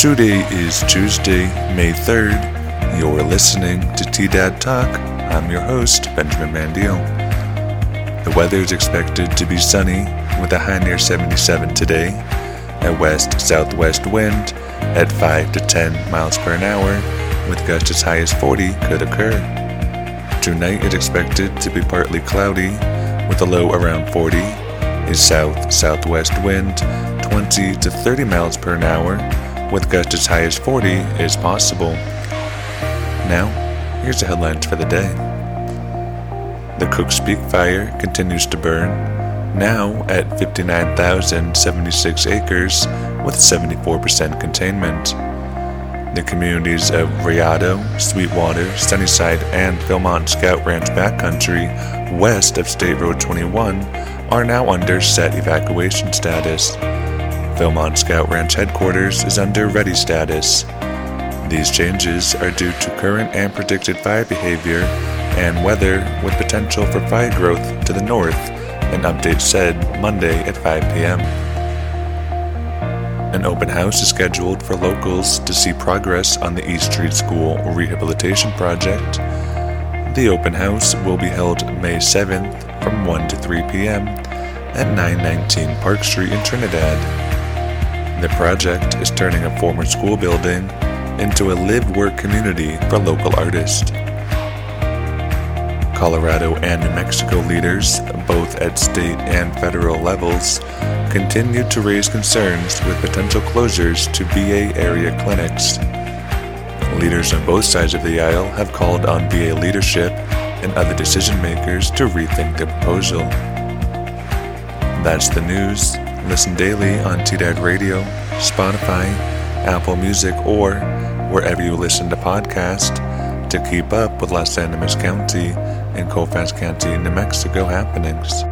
Today is Tuesday, May 3rd. You're listening to TDAD Talk. I'm your host, Benjamin Mandiel. The weather is expected to be sunny with a high near 77 today, a west southwest wind at 5 to 10 miles per hour, with gusts as high as 40 could occur. Tonight is expected to be partly cloudy with a low around 40, a south southwest wind 20 to 30 miles per hour, with gusts as high as 40 is possible. Now, here's the headlines for the day. The Cooks Peak fire continues to burn, now at 59,076 acres with 74% containment. The communities of Rayado, Sweetwater, Sunnyside, and Philmont Scout Ranch Backcountry, west of State Road 21, are now under set evacuation status. Philmont Scout Ranch headquarters is under ready status. These changes are due to current and predicted fire behavior and weather with potential for fire growth to the north, an update said Monday at 5 p.m. An open house is scheduled for locals to see progress on the East Street School rehabilitation project. The open house will be held May 7th from 1 to 3 p.m. at 919 Park Street in Trinidad. The project is turning a former school building into a live work community for local artists. Colorado and New Mexico leaders, both at state and federal levels, continue to raise concerns with potential closures to VA area clinics. Leaders on both sides of the aisle have called on VA leadership and other decision makers to rethink the proposal. That's the news. Listen daily on TDAD Radio, Spotify, Apple Music, or wherever you listen to podcasts to keep up with Las Animas County and Colfax County, New Mexico happenings.